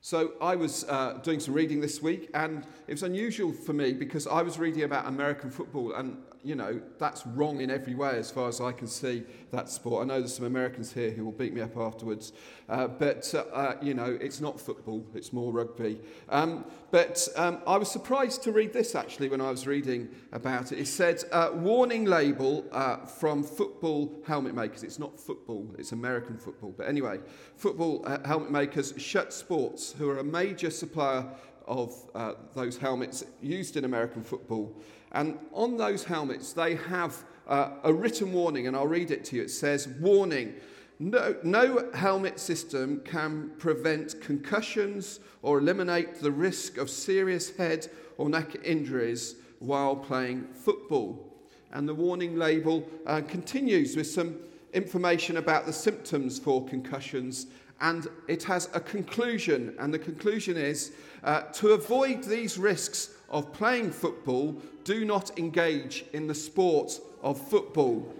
So I was uh, doing some reading this week, and it was unusual for me because I was reading about American football, and you know that's wrong in every way as far as I can see that sport. I know there's some Americans here who will beat me up afterwards, uh, but uh, uh you know it's not football; it's more rugby. Um, but um, I was surprised to read this actually when I was reading about it. It said uh, warning label uh, from football helmet makers. It's not football; it's American football. But anyway, football helmet makers Schutt Sports who are a major supplier of uh, those helmets used in American football. And on those helmets, they have uh, a written warning, and I'll read it to you. It says, Warning. No, no helmet system can prevent concussions or eliminate the risk of serious head or neck injuries while playing football. And the warning label uh, continues with some information about the symptoms for concussions and it has a conclusion, and the conclusion is uh, to avoid these risks of playing football, do not engage in the sport of football.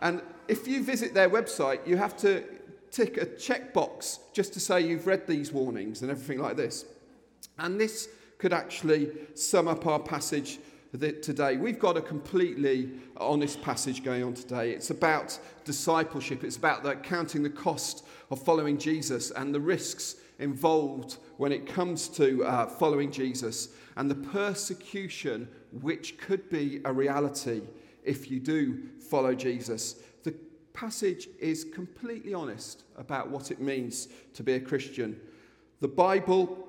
and if you visit their website, you have to tick a checkbox just to say you've read these warnings and everything like this. And this could actually sum up our passage today. We've got a completely honest passage going on today. It's about discipleship, it's about the, counting the cost of following Jesus and the risks involved when it comes to uh, following Jesus and the persecution which could be a reality if you do follow Jesus. The passage is completely honest about what it means to be a Christian. The Bible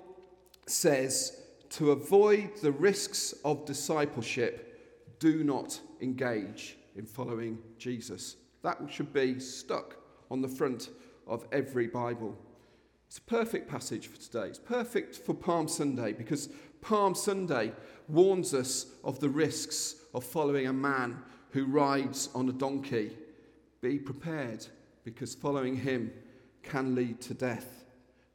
says to avoid the risks of discipleship, do not engage in following Jesus. That should be stuck on the front of every Bible. It's a perfect passage for today. It's perfect for Palm Sunday because Palm Sunday warns us of the risks of following a man who rides on a donkey. Be prepared because following him can lead to death.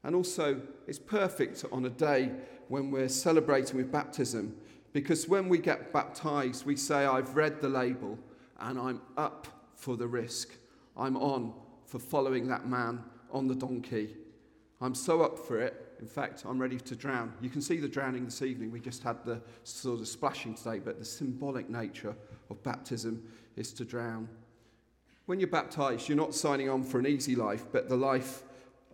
And also, it's perfect on a day when we're celebrating with baptism because when we get baptized, we say, I've read the label and I'm up for the risk. I'm on for following that man on the donkey. I'm so up for it. In fact, I'm ready to drown. You can see the drowning this evening. We just had the sort of splashing today, but the symbolic nature of baptism is to drown. When you're baptized, you're not signing on for an easy life, but the life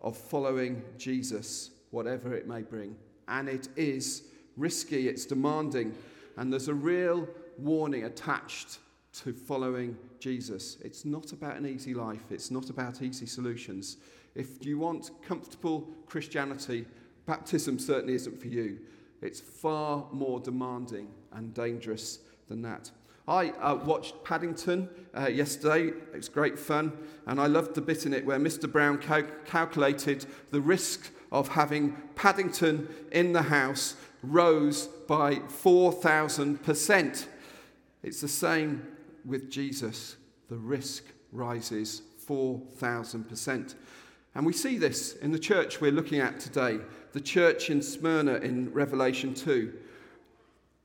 of following Jesus, whatever it may bring and it is risky, it's demanding, and there's a real warning attached to following Jesus. It's not about an easy life, it's not about easy solutions. If you want comfortable Christianity, baptism certainly isn't for you. It's far more demanding and dangerous than that. I uh, watched Paddington uh, yesterday. It was great fun. And I loved the bit in it where Mr. Brown cal- calculated the risk of having Paddington in the house rose by 4,000%. It's the same with Jesus. The risk rises 4,000%. And we see this in the church we're looking at today, the church in Smyrna in Revelation 2.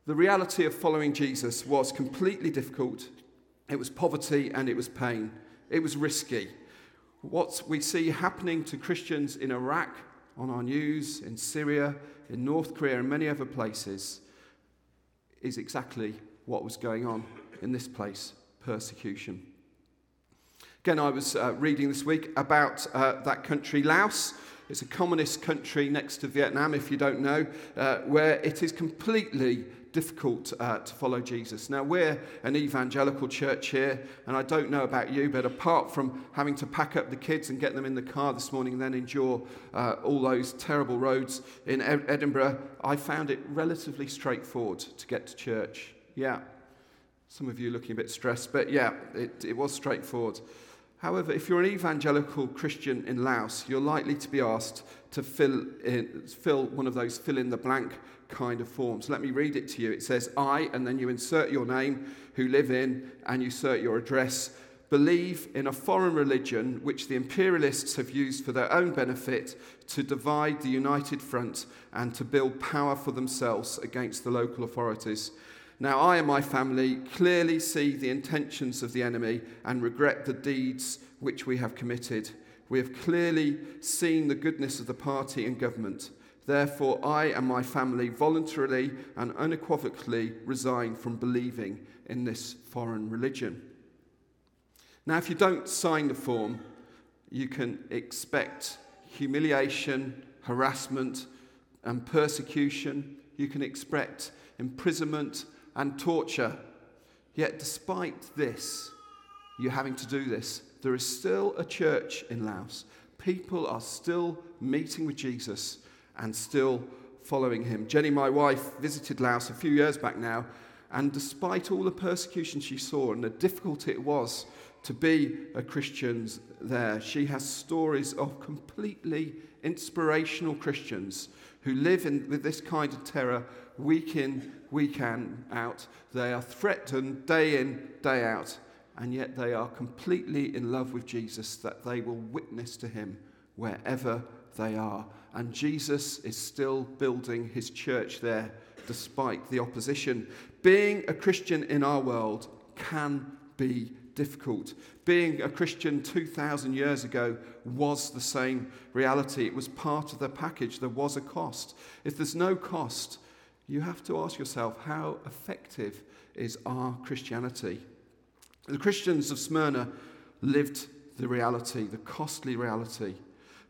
The reality of following Jesus was completely difficult. It was poverty and it was pain. It was risky. What we see happening to Christians in Iraq on our news, in Syria, in North Korea, and many other places, is exactly what was going on in this place persecution. Again, I was uh, reading this week about uh, that country, Laos. It's a communist country next to Vietnam, if you don't know, uh, where it is completely difficult uh, to follow Jesus. Now, we're an evangelical church here, and I don't know about you, but apart from having to pack up the kids and get them in the car this morning and then endure uh, all those terrible roads in Edinburgh, I found it relatively straightforward to get to church. Yeah. Some of you looking a bit stressed, but yeah, it, it was straightforward. However, if you're an evangelical Christian in Laos, you're likely to be asked to fill, in, fill one of those fill in the blank kind of forms. Let me read it to you. It says, I, and then you insert your name, who live in, and you insert your address, believe in a foreign religion which the imperialists have used for their own benefit to divide the united front and to build power for themselves against the local authorities. Now, I and my family clearly see the intentions of the enemy and regret the deeds which we have committed. We have clearly seen the goodness of the party and government. Therefore, I and my family voluntarily and unequivocally resign from believing in this foreign religion. Now, if you don't sign the form, you can expect humiliation, harassment, and persecution. You can expect imprisonment and torture. Yet, despite this, you having to do this, there is still a church in Laos. People are still meeting with Jesus and still following him. Jenny, my wife, visited Laos a few years back now, and despite all the persecution she saw and the difficulty it was to be a Christian there, she has stories of completely inspirational Christians who live in, with this kind of terror week in, week out. They are threatened day in, day out, and yet they are completely in love with Jesus, that they will witness to him wherever they are. And Jesus is still building his church there despite the opposition. Being a Christian in our world can be difficult. Being a Christian 2,000 years ago was the same reality. It was part of the package. There was a cost. If there's no cost, you have to ask yourself how effective is our Christianity? The Christians of Smyrna lived the reality, the costly reality.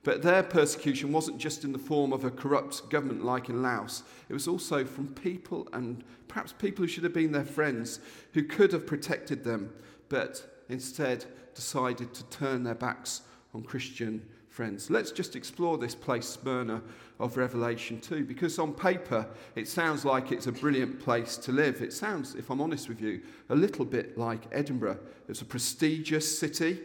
But their persecution wasn't just in the form of a corrupt government like in Laos, it was also from people and perhaps people who should have been their friends who could have protected them, but instead decided to turn their backs on Christian friends. Let's just explore this place, Smyrna, of Revelation 2, because on paper it sounds like it's a brilliant place to live. It sounds, if I'm honest with you, a little bit like Edinburgh. It's a prestigious city,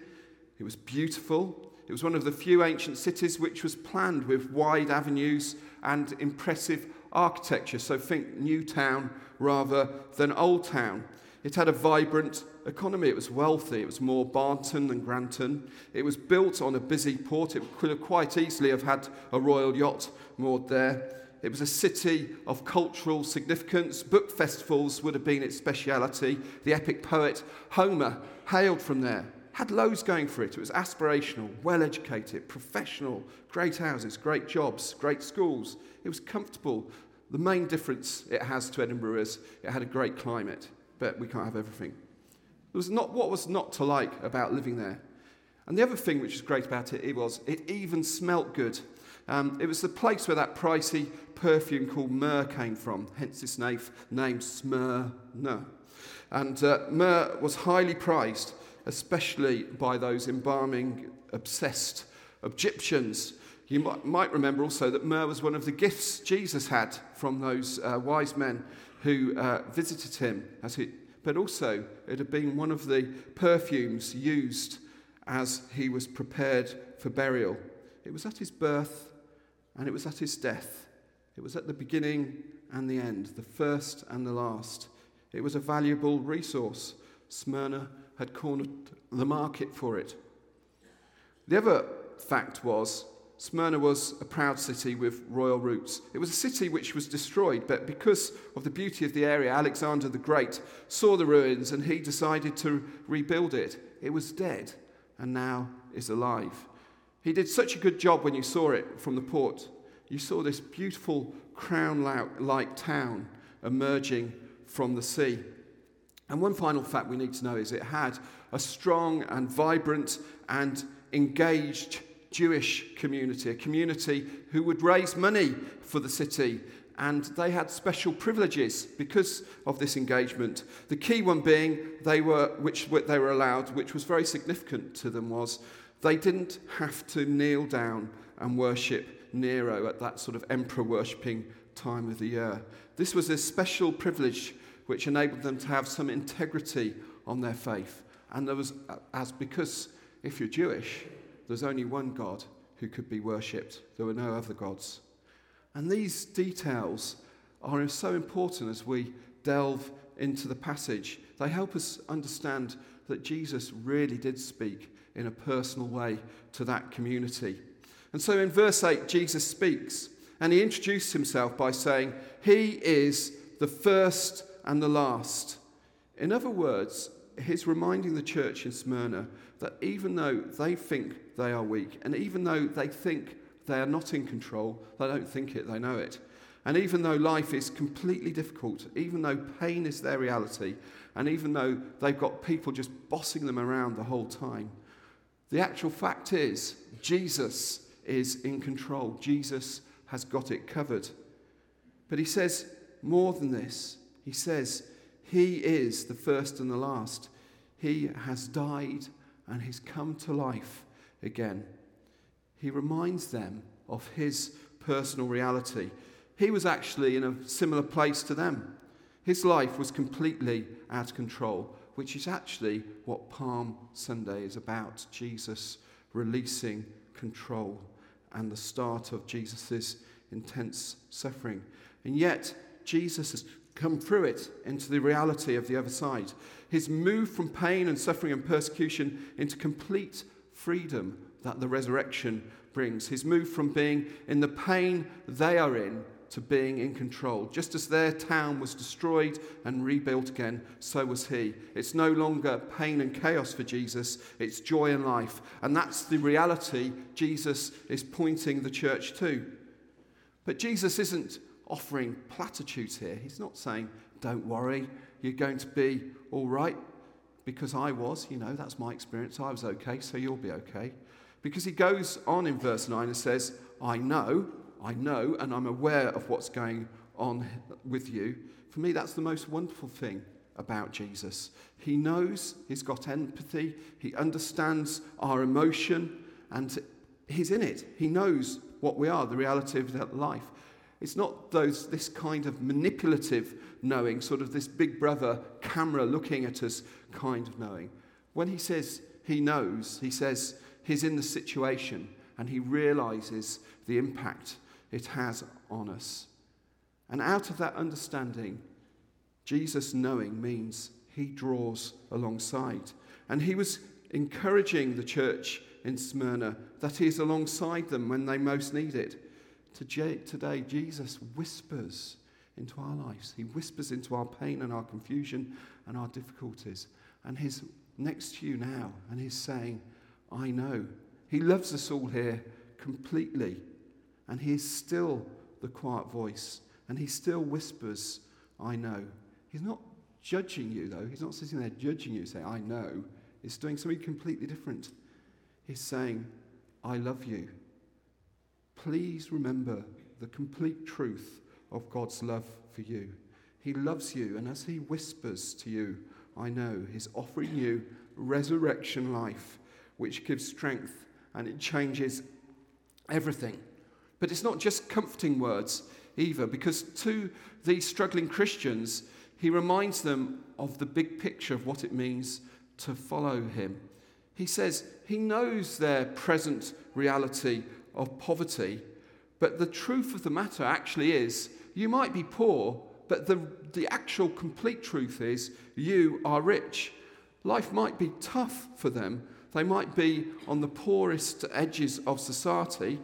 it was beautiful, it was one of the few ancient cities which was planned with wide avenues and impressive architecture. So think New Town rather than Old Town. It had a vibrant economy. It was wealthy. It was more Barnton than Granton. It was built on a busy port. It could have quite easily have had a royal yacht moored there. It was a city of cultural significance. Book festivals would have been its speciality. The epic poet Homer hailed from there had loads going for it. It was aspirational, well educated, professional, great houses, great jobs, great schools. It was comfortable. The main difference it has to Edinburgh is it had a great climate, but we can't have everything. There was not what was not to like about living there. And the other thing which was great about it, it was it even smelt good. Um, it was the place where that pricey perfume called myrrh came from, hence its name, name Smyrna. And uh, myrrh was highly prized especially by those embalming, obsessed Egyptians. You might remember also that myrrh was one of the gifts Jesus had from those uh, wise men who uh, visited him. As he, but also, it had been one of the perfumes used as he was prepared for burial. It was at his birth and it was at his death. It was at the beginning and the end, the first and the last. It was a valuable resource. Smyrna had cornered the market for it. The other fact was Smyrna was a proud city with royal roots. It was a city which was destroyed, but because of the beauty of the area, Alexander the Great saw the ruins and he decided to rebuild it. It was dead and now is alive. He did such a good job when you saw it from the port. You saw this beautiful crown like town emerging from the sea. And one final fact we need to know is it had a strong and vibrant and engaged Jewish community, a community who would raise money for the city. And they had special privileges because of this engagement. The key one being they were, which they were allowed, which was very significant to them, was they didn't have to kneel down and worship Nero at that sort of emperor worshipping time of the year. This was a special privilege which enabled them to have some integrity on their faith. And there was, as because if you're Jewish, there's only one God who could be worshipped, there were no other gods. And these details are so important as we delve into the passage. They help us understand that Jesus really did speak in a personal way to that community. And so in verse 8, Jesus speaks and he introduced himself by saying, He is the first and the last. In other words, he's reminding the church in Smyrna that even though they think they are weak, and even though they think they are not in control, they don't think it, they know it. And even though life is completely difficult, even though pain is their reality, and even though they've got people just bossing them around the whole time, the actual fact is Jesus is in control. Jesus has got it covered. But he says more than this. He says, He is the first and the last. He has died and he's come to life again. He reminds them of his personal reality. He was actually in a similar place to them. His life was completely out of control, which is actually what Palm Sunday is about Jesus releasing control and the start of Jesus' intense suffering. And yet, Jesus come through it into the reality of the other side. His move from pain and suffering and persecution into complete freedom that the resurrection brings. His move from being in the pain they are in to being in control. Just as their town was destroyed and rebuilt again, so was he. It's no longer pain and chaos for Jesus, it's joy and life. And that's the reality Jesus is pointing the church to. But Jesus isn't offering platitudes here. He's not saying, don't worry, you're going to be all right, because I was, you know, that's my experience. I was okay, so you'll be okay. Because he goes on in verse 9 and says, I know I know and I'm aware of what's going on with you. For me, that's the most wonderful thing about Jesus. He knows, he's got empathy, he understands our emotion, and he's in it. He knows what we are, the reality of that life. It's not those, this kind of manipulative knowing, sort of this big brother camera looking at us kind of knowing. When he says he knows, he says he's in the situation and he realizes the impact it has on us. And out of that understanding, Jesus knowing means he draws alongside. And he was encouraging the church in Smyrna that he is alongside them when they most need it. Today, Jesus whispers into our lives. He whispers into our pain and our confusion and our difficulties. And he's next to you now, and he's saying, I know. He loves us all here completely. And he is still the quiet voice. And he still whispers, I know. He's not judging you, though. He's not sitting there judging you, saying, I know. He's doing something completely different. He's saying, I love you. Please remember the complete truth of God's love for you. He loves you, and as He whispers to you, I know, He's offering you resurrection life, which gives strength and it changes everything. But it's not just comforting words either, because to these struggling Christians, he reminds them of the big picture of what it means to follow him. He says he knows their present reality of poverty, but the truth of the matter actually is you might be poor, but the, the actual complete truth is you are rich. Life might be tough for them. They might be on the poorest edges of society,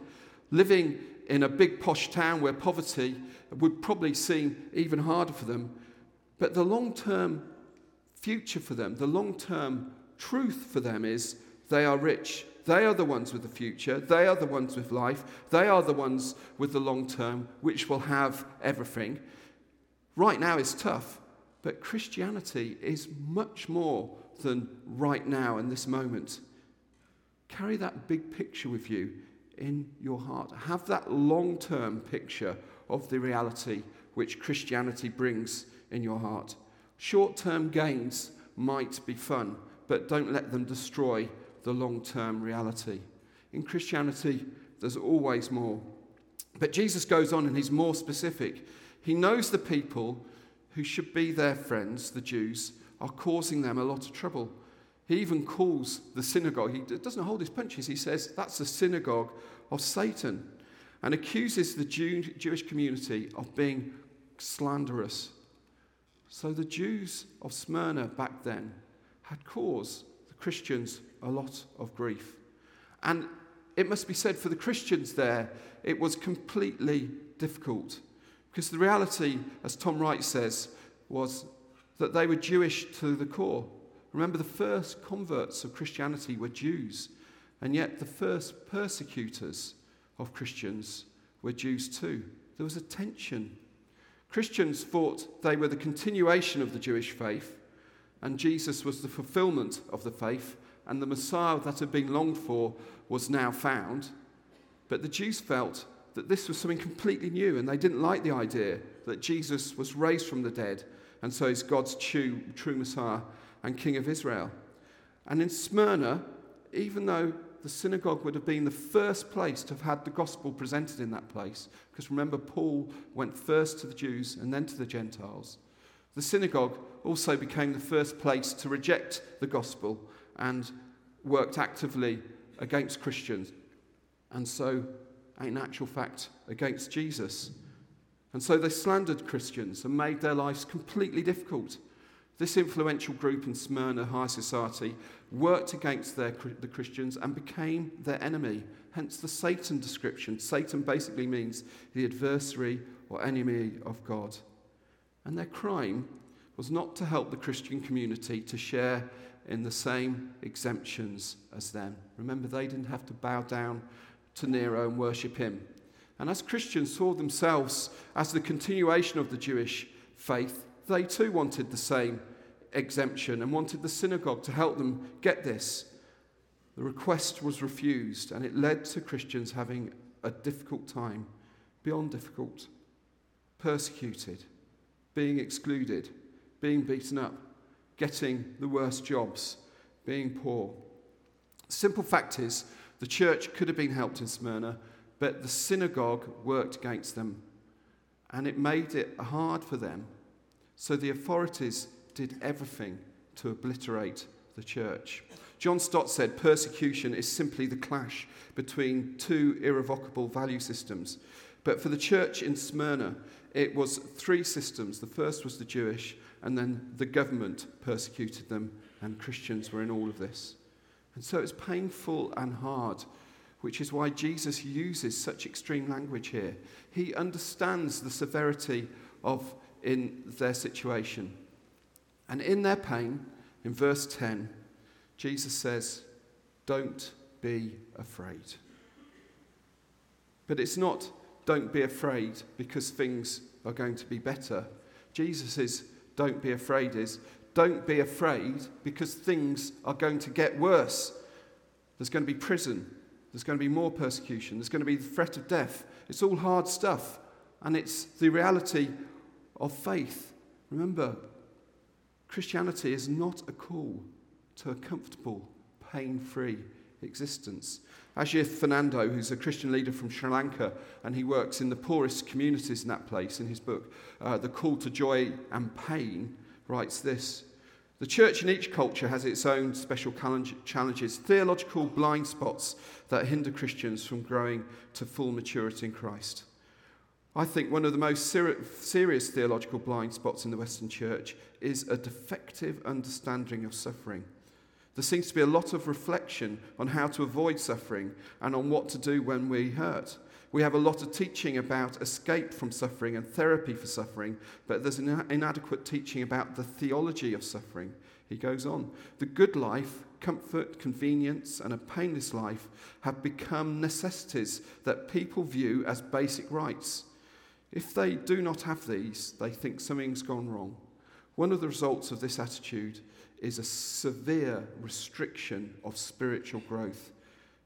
living in a big posh town where poverty would probably seem even harder for them. But the long term future for them, the long term truth for them is they are rich. They are the ones with the future. They are the ones with life. They are the ones with the long term, which will have everything. Right now is tough, but Christianity is much more than right now in this moment. Carry that big picture with you in your heart. Have that long term picture of the reality which Christianity brings in your heart. Short term gains might be fun, but don't let them destroy the long term reality. In Christianity, there's always more. But Jesus goes on and he's more specific. He knows the people who should be their friends, the Jews, are causing them a lot of trouble. He even calls the synagogue, he doesn't hold his punches, he says that's the synagogue of Satan and accuses the Jew, Jewish community of being slanderous. So the Jews of Smyrna back then had caused the Christians a lot of grief. And it must be said for the Christians there, it was completely difficult. Because the reality, as Tom Wright says, was that they were Jewish to the core. Remember, the first converts of Christianity were Jews, and yet the first persecutors of Christians were Jews too. There was a tension. Christians thought they were the continuation of the Jewish faith, and Jesus was the fulfillment of the faith, and the Messiah that had been longed for was now found. But the Jews felt that this was something completely new, and they didn't like the idea that Jesus was raised from the dead, and so is God's true, true Messiah and King of Israel. And in Smyrna, even though the synagogue would have been the first place to have had the gospel presented in that place, because remember, Paul went first to the Jews and then to the Gentiles. The synagogue also became the first place to reject the gospel and worked actively against Christians. And so, in actual fact, against Jesus. And so they slandered Christians and made their lives completely difficult. This influential group in Smyrna high society worked against their, the Christians and became their enemy, hence the Satan description. Satan basically means the adversary or enemy of God. And their crime was not to help the Christian community to share in the same exemptions as them. Remember, they didn't have to bow down to Nero and worship him. And as Christians saw themselves as the continuation of the Jewish faith, they too wanted the same exemption and wanted the synagogue to help them get this. The request was refused, and it led to Christians having a difficult time, beyond difficult, persecuted, being excluded, being beaten up, getting the worst jobs, being poor. Simple fact is, the church could have been helped in Smyrna, but the synagogue worked against them, and it made it hard for them so the authorities did everything to obliterate the church. John Stott said persecution is simply the clash between two irrevocable value systems. But for the church in Smyrna, it was three systems. The first was the Jewish, and then the government persecuted them, and Christians were in all of this. And so it's painful and hard, which is why Jesus uses such extreme language here. He understands the severity of in their situation. And in their pain, in verse 10, Jesus says, Don't be afraid. But it's not, don't be afraid because things are going to be better. Jesus don't be afraid, is, don't be afraid because things are going to get worse. There's going to be prison. There's going to be more persecution. There's going to be the threat of death. It's all hard stuff. And it's the reality of faith. Remember, Christianity is not a call to a comfortable, pain free existence. Ajith Fernando, who's a Christian leader from Sri Lanka, and he works in the poorest communities in that place, in his book, uh, The Call to Joy and Pain, writes this The church in each culture has its own special challenges, theological blind spots that hinder Christians from growing to full maturity in Christ. I think one of the most ser- serious theological blind spots in the Western Church is a defective understanding of suffering. There seems to be a lot of reflection on how to avoid suffering and on what to do when we hurt. We have a lot of teaching about escape from suffering and therapy for suffering, but there's an inadequate teaching about the theology of suffering. He goes on The good life, comfort, convenience, and a painless life have become necessities that people view as basic rights. If they do not have these, they think something's gone wrong. One of the results of this attitude is a severe restriction of spiritual growth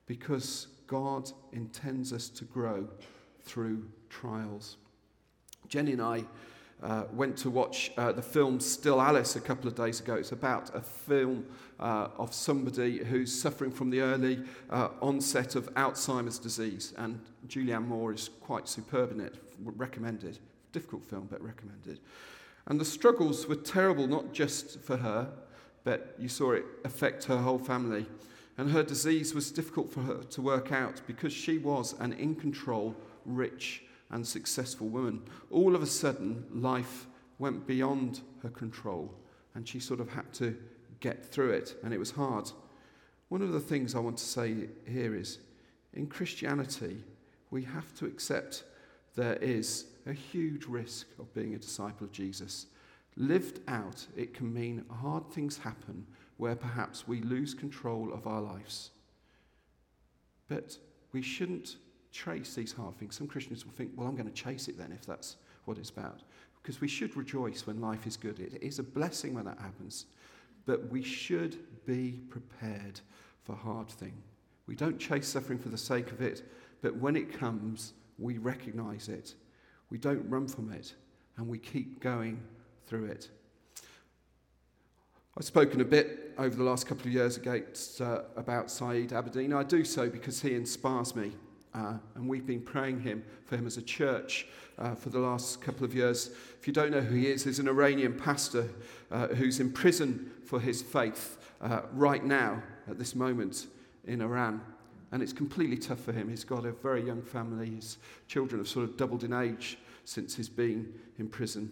because God intends us to grow through trials. Jenny and I uh, went to watch uh, the film Still Alice a couple of days ago. It's about a film uh, of somebody who's suffering from the early uh, onset of Alzheimer's disease, and Julianne Moore is quite superb in it. Recommended. Difficult film, but recommended. And the struggles were terrible, not just for her, but you saw it affect her whole family. And her disease was difficult for her to work out because she was an in control, rich, and successful woman. All of a sudden, life went beyond her control, and she sort of had to get through it, and it was hard. One of the things I want to say here is in Christianity, we have to accept there is a huge risk of being a disciple of Jesus. Lived out, it can mean hard things happen where perhaps we lose control of our lives. But we shouldn't chase these hard things. Some Christians will think, well, I'm going to chase it then if that's what it's about. Because we should rejoice when life is good. It is a blessing when that happens. But we should be prepared for hard thing. We don't chase suffering for the sake of it, but when it comes, we recognize it. We don't run from it, and we keep going through it. I've spoken a bit over the last couple of years against, uh, about Saeed Abedin. I do so because he inspires me. Uh, and we've been praying him for him as a church uh, for the last couple of years. If you don't know who he is, he's an Iranian pastor uh, who's in prison for his faith uh, right now at this moment in Iran. And it's completely tough for him. He's got a very young family. His children have sort of doubled in age since he's been in prison.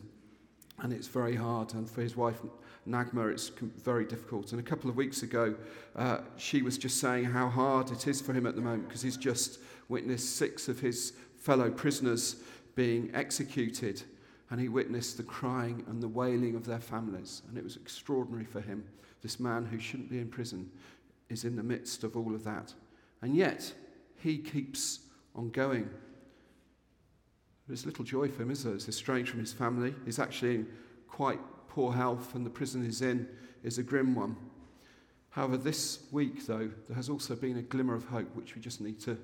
And it's very hard. And for his wife, Naghmeh, it's very difficult. And a couple of weeks ago, uh, she was just saying how hard it is for him at the moment because he's just witnessed six of his fellow prisoners being executed. And he witnessed the crying and the wailing of their families. And it was extraordinary for him. This man who shouldn't be in prison is in the midst of all of that. And yet, he keeps on going. There's little joy for him, is there? He's estranged from his family. He's actually in quite poor health, and the prison he's in is a grim one. However, this week, though, there has also been a glimmer of hope, which we just need to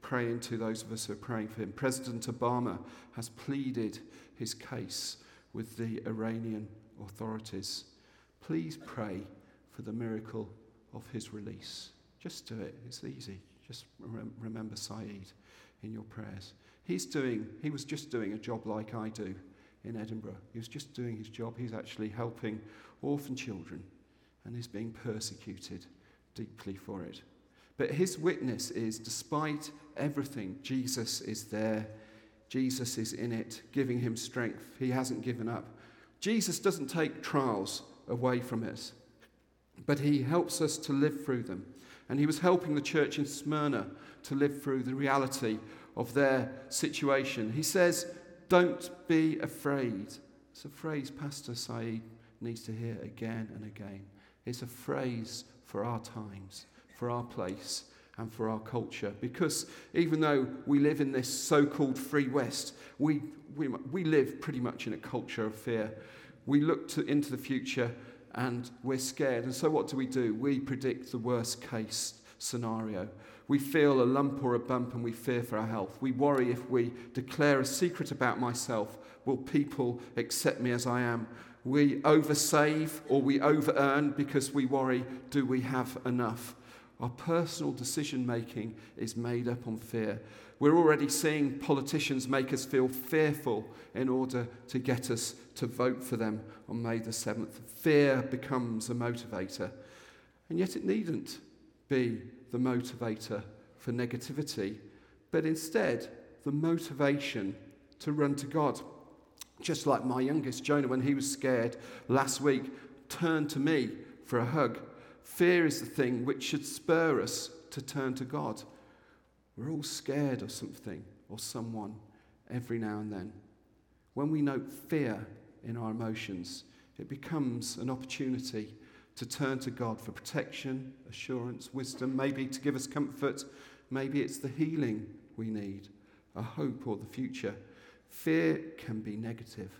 pray into those of us who are praying for him. President Obama has pleaded his case with the Iranian authorities. Please pray for the miracle of his release. Just do it. It's easy. Just remember Saeed in your prayers. He's doing, he was just doing a job like I do in Edinburgh. He was just doing his job. He's actually helping orphan children and he's being persecuted deeply for it. But his witness is despite everything, Jesus is there. Jesus is in it, giving him strength. He hasn't given up. Jesus doesn't take trials away from us, but he helps us to live through them. And he was helping the church in Smyrna to live through the reality of their situation. He says, Don't be afraid. It's a phrase Pastor Saeed needs to hear again and again. It's a phrase for our times, for our place, and for our culture. Because even though we live in this so called free West, we, we, we live pretty much in a culture of fear. We look to, into the future and we're scared. And so, what do we do? We predict the worst case scenario. We feel a lump or a bump and we fear for our health. We worry if we declare a secret about myself, will people accept me as I am? We oversave or we over earn because we worry, do we have enough? Our personal decision making is made up on fear. We're already seeing politicians make us feel fearful in order to get us to vote for them on May the 7th. Fear becomes a motivator. And yet it needn't be the motivator for negativity, but instead the motivation to run to God. Just like my youngest, Jonah, when he was scared last week, turned to me for a hug. Fear is the thing which should spur us to turn to God. We're all scared of something or someone every now and then. When we note fear in our emotions, it becomes an opportunity to turn to God for protection, assurance, wisdom, maybe to give us comfort. Maybe it's the healing we need, a hope or the future. Fear can be negative,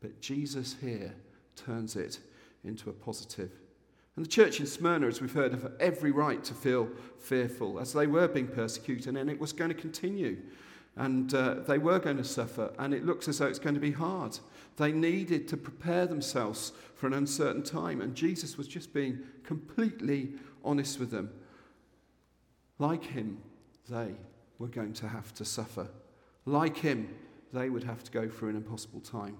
but Jesus here turns it into a positive. And the church in Smyrna, as we've heard, have every right to feel fearful as they were being persecuted, and it was going to continue. And uh, they were going to suffer, and it looks as though it's going to be hard. They needed to prepare themselves for an uncertain time, and Jesus was just being completely honest with them. Like him, they were going to have to suffer. Like him, they would have to go through an impossible time.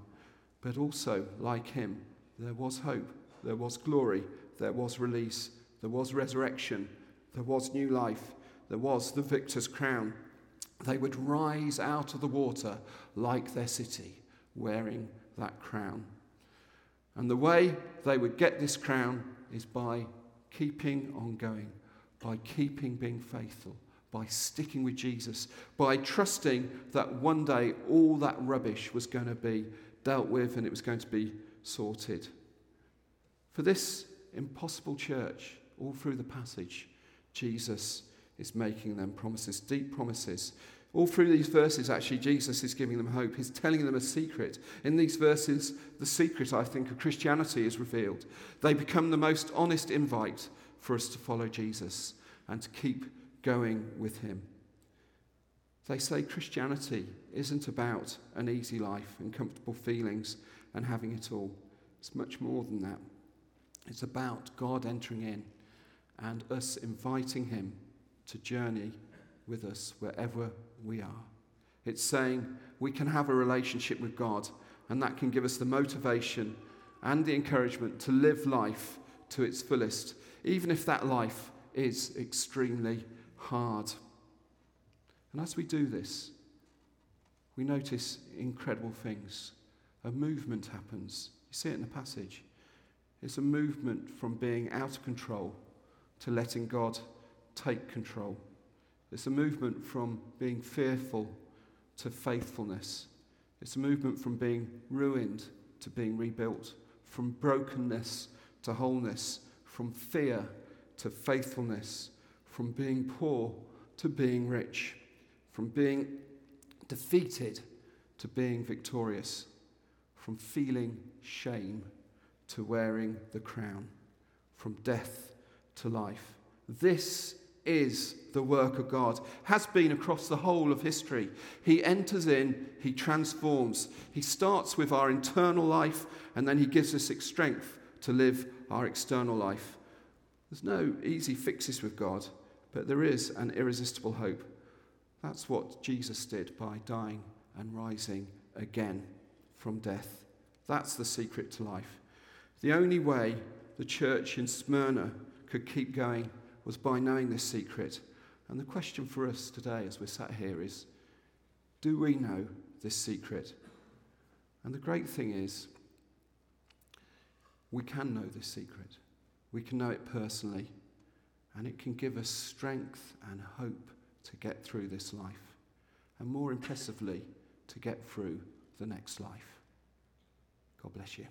But also, like him, there was hope, there was glory, there was release, there was resurrection, there was new life, there was the victor's crown. They would rise out of the water like their city, wearing that crown. And the way they would get this crown is by keeping on going, by keeping being faithful, by sticking with Jesus, by trusting that one day all that rubbish was going to be dealt with and it was going to be sorted. For this impossible church, all through the passage, Jesus is making them promises, deep promises. All through these verses, actually, Jesus is giving them hope. He's telling them a secret. In these verses, the secret, I think, of Christianity is revealed. They become the most honest invite for us to follow Jesus and to keep going with him. They say Christianity isn't about an easy life and comfortable feelings and having it all. It's much more than that. It's about God entering in and us inviting Him to journey with us wherever we are. It's saying we can have a relationship with God, and that can give us the motivation and the encouragement to live life to its fullest, even if that life is extremely hard. And as we do this, we notice incredible things. A movement happens. You see it in the passage. It's a movement from being out of control to letting God take control. It's a movement from being fearful to faithfulness. It's a movement from being ruined to being rebuilt, from brokenness to wholeness, from fear to faithfulness, from being poor to being rich, from being defeated to being victorious, from feeling shame to wearing the crown, from death to life. This is the work of God, has been across the whole of history. He enters in, he transforms. He starts with our internal life, and then he gives us strength to live our external life. There's no easy fixes with God, but there is an irresistible hope. That's what Jesus did by dying and rising again from death. That's the secret to life. The only way the church in Smyrna could keep going was by knowing this secret. And the question for us today, as we're sat here, is do we know this secret? And the great thing is, we can know this secret. We can know it personally, and it can give us strength and hope to get through this life, and more impressively, to get through the next life. God bless you.